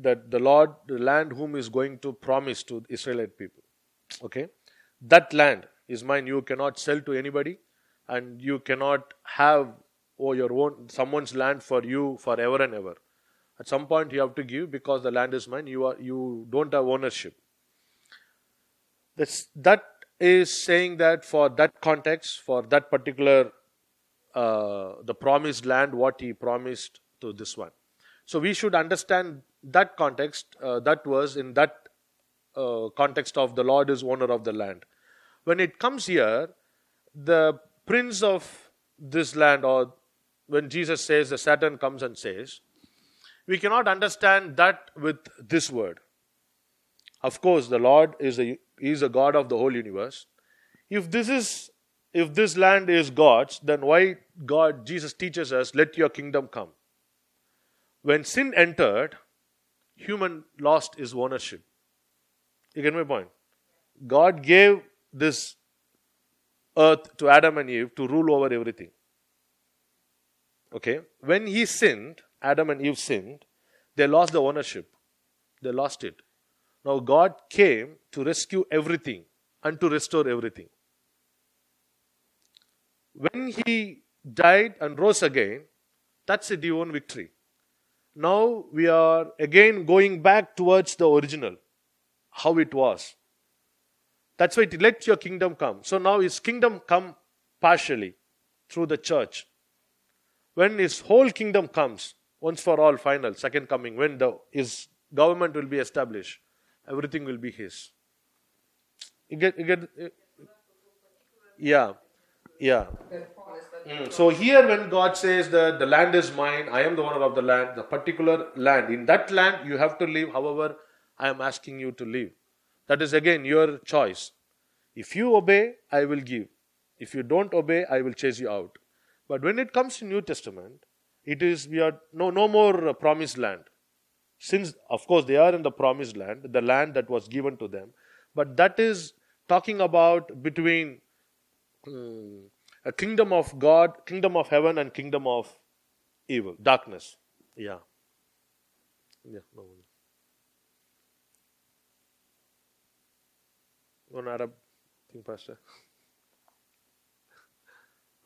that the Lord, the land whom is going to promise to the Israelite people. Okay? That land is mine. You cannot sell to anybody, and you cannot have oh, your own someone's land for you forever and ever. At some point, you have to give because the land is mine. You are you don't have ownership. That's, that is saying that for that context, for that particular, uh, the promised land, what he promised to this one. So we should understand that context, uh, that was in that uh, context of the Lord is owner of the land. When it comes here, the prince of this land, or when Jesus says, the Satan comes and says, we cannot understand that with this word. Of course, the Lord is a, is a God of the whole universe. If this is if this land is God's, then why God Jesus teaches us, let your kingdom come. When sin entered, human lost his ownership. You get my point? God gave this earth to Adam and Eve to rule over everything. Okay? When he sinned, Adam and Eve sinned, they lost the ownership. They lost it. Now God came to rescue everything and to restore everything. When he died and rose again, that's a divine victory. Now we are again going back towards the original, how it was. That's why it let your kingdom come. So now his kingdom come partially through the church. When his whole kingdom comes, once for all, final, second coming, when the his government will be established, everything will be his. You get, you get, yeah, yeah. that promise that Mm. So here, when God says that the land is mine, I am the owner of the land, the particular land, in that land you have to live however I am asking you to live. That is again your choice. If you obey, I will give. If you don't obey, I will chase you out. But when it comes to New Testament, it is we are no no more uh, promised land. Since of course they are in the promised land, the land that was given to them, but that is talking about between mm, a kingdom of God, kingdom of heaven, and kingdom of evil, darkness. Yeah. Yeah. No. One Arab thing, Pastor.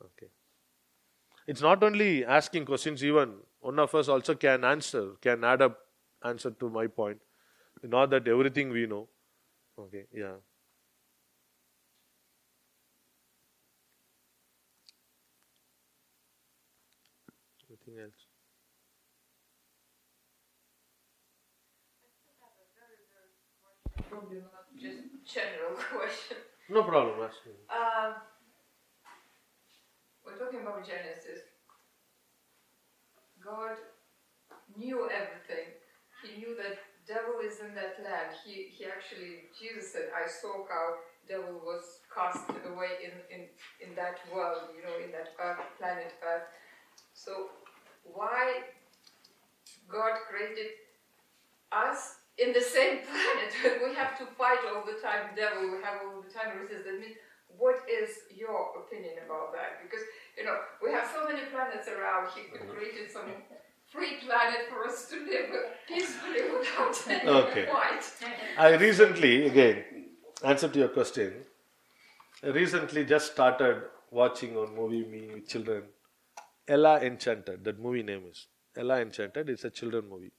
Okay. It's not only asking questions, even one of us also can answer, can add up answer to my point. Not that everything we know. Okay, yeah. Anything else? just general question No problem, um, we're talking about genesis god knew everything he knew that devil is in that land. He, he actually jesus said i saw how devil was cast away in, in, in that world you know in that earth planet earth. So why god created us in the same planet we have to fight all the time devil we have all the time resist that means what is your opinion about that? Because you know we have so many planets around. He could created some free planet for us to live peacefully without any Okay. fight I recently, again, answer to your question. I recently just started watching a movie me with children. Ella Enchanted, that movie name is. Ella Enchanted, it's a children movie.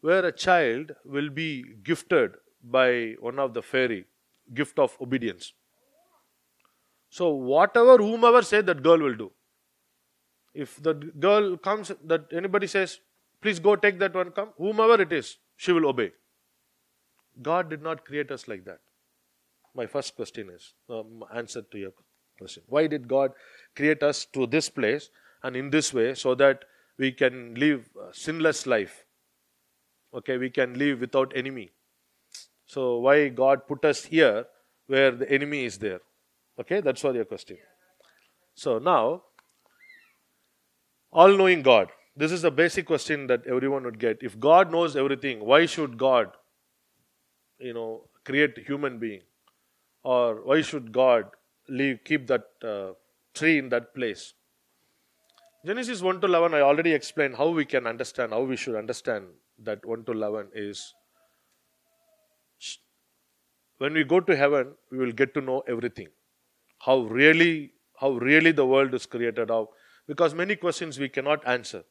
Where a child will be gifted by one of the fairy, gift of obedience. So whatever whomever say that girl will do. If the girl comes, that anybody says, please go take that one, come, whomever it is, she will obey. God did not create us like that. My first question is um, answer to your question. Why did God create us to this place and in this way so that we can live a sinless life? Okay, we can live without enemy. So why God put us here where the enemy is there? Okay, that's all your question. So now, all knowing God. This is the basic question that everyone would get. If God knows everything, why should God, you know, create human being? Or why should God leave, keep that uh, tree in that place? Genesis 1 to 11, I already explained how we can understand, how we should understand that 1 to 11 is when we go to heaven, we will get to know everything. How really, how really the world is created, how because many questions we cannot answer.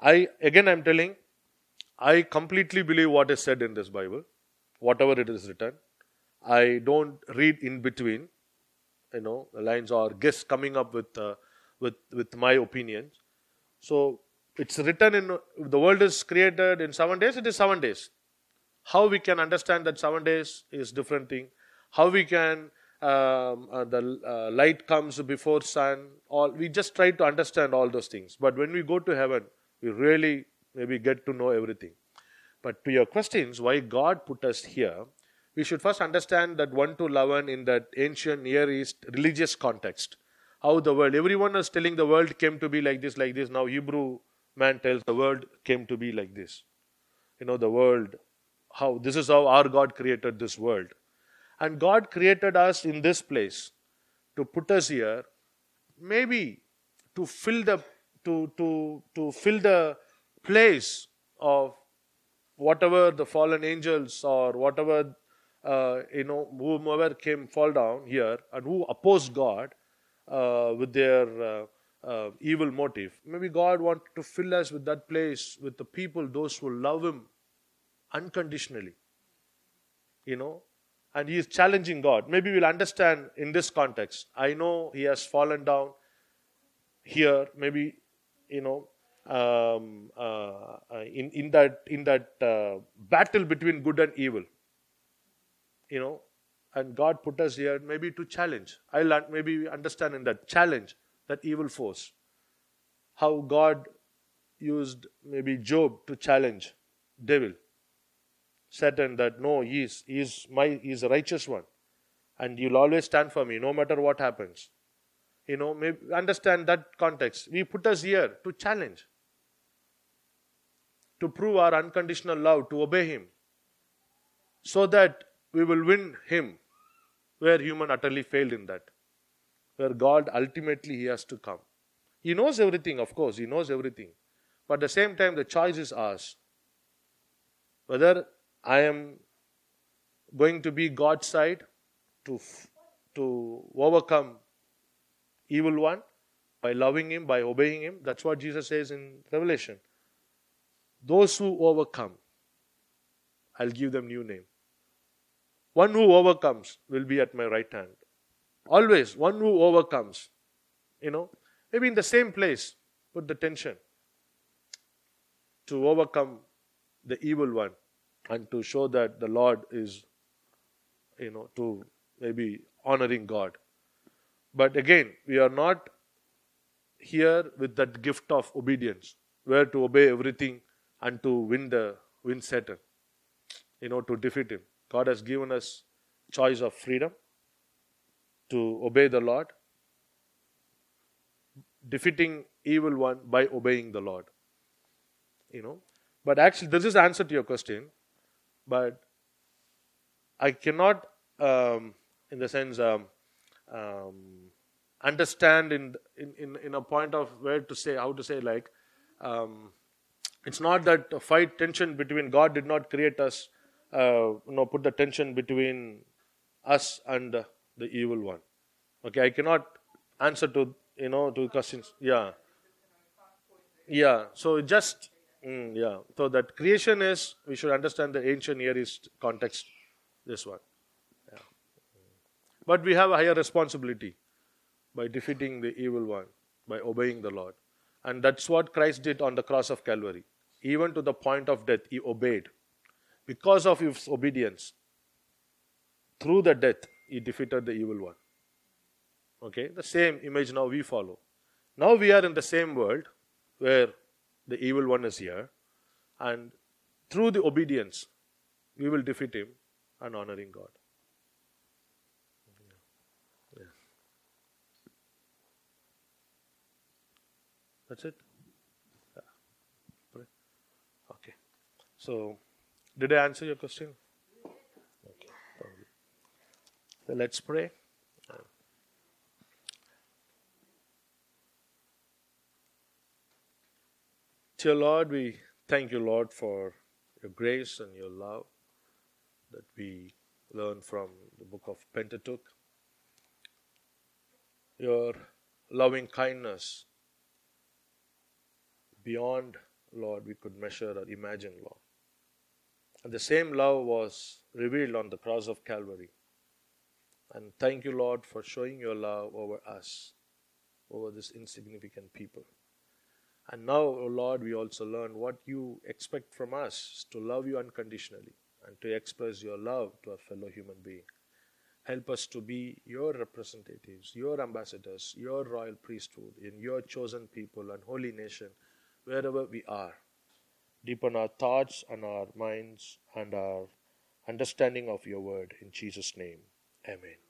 I again I'm telling, I completely believe what is said in this Bible, whatever it is written. I don't read in between, you know, the lines or guess coming up with uh, with with my opinions. So it's written in the world is created in seven days. It is seven days. How we can understand that seven days is different thing. How we can um, uh, the uh, light comes before sun. All we just try to understand all those things. But when we go to heaven, we really maybe get to know everything. But to your questions, why God put us here, we should first understand that 1 to 11 in that ancient Near East religious context. How the world, everyone is telling the world came to be like this, like this. Now Hebrew man tells the world came to be like this. You know, the world, how this is how our God created this world. And God created us in this place to put us here, maybe to fill the to to to fill the place of whatever the fallen angels or whatever uh, you know whomever came fall down here and who opposed God uh, with their uh, uh, evil motive. Maybe God wanted to fill us with that place with the people, those who love Him unconditionally. You know, and He is challenging God. Maybe we'll understand in this context. I know He has fallen down here. Maybe you know um, uh, uh, in in that in that uh, battle between good and evil. You know, and God put us here maybe to challenge. I'll maybe we understand in that challenge that evil force. How God used maybe Job to challenge devil, Satan. That no, he is he is my he is a righteous one, and you'll always stand for me no matter what happens. You know, maybe understand that context. We put us here to challenge, to prove our unconditional love, to obey Him, so that we will win Him where human utterly failed in that. Where God ultimately He has to come. He knows everything, of course, He knows everything. But at the same time, the choice is ours. Whether I am going to be God's side to, to overcome evil one by loving him, by obeying him. That's what Jesus says in Revelation. Those who overcome, I'll give them new name. One who overcomes will be at my right hand. Always, one who overcomes. You know, maybe in the same place, put the tension to overcome the evil one and to show that the Lord is, you know, to maybe honoring God. But again, we are not here with that gift of obedience, where to obey everything and to win the win Satan, you know, to defeat him. God has given us choice of freedom to obey the Lord, defeating evil one by obeying the Lord. You know, but actually, this is answer to your question. But I cannot, um, in the sense, um, um, understand in, in in a point of where to say how to say like um, it's not that fight tension between God did not create us uh, you know put the tension between us and uh, the evil one. Okay, I cannot answer to you know to questions. Yeah, yeah. So just mm, yeah. So that creation is we should understand the ancient Near East context. This one. Yeah. But we have a higher responsibility by defeating the evil one by obeying the Lord, and that's what Christ did on the cross of Calvary. Even to the point of death, he obeyed. Because of his obedience, through the death, he defeated the evil one. Okay, the same image now we follow. Now we are in the same world where the evil one is here, and through the obedience, we will defeat him and honoring God. Yeah. That's it. Yeah. Okay. So, did I answer your question? Okay. Probably. So let's pray. Dear Lord, we thank you, Lord, for your grace and your love that we learn from the book of Pentateuch. Your loving kindness beyond, Lord, we could measure or imagine, Lord. And the same love was revealed on the cross of Calvary. And thank you, Lord, for showing your love over us, over this insignificant people. And now, O Lord, we also learn what you expect from us to love you unconditionally and to express your love to a fellow human being. Help us to be your representatives, your ambassadors, your royal priesthood in your chosen people and holy nation, wherever we are. Deepen our thoughts and our minds and our understanding of your word. In Jesus' name, amen.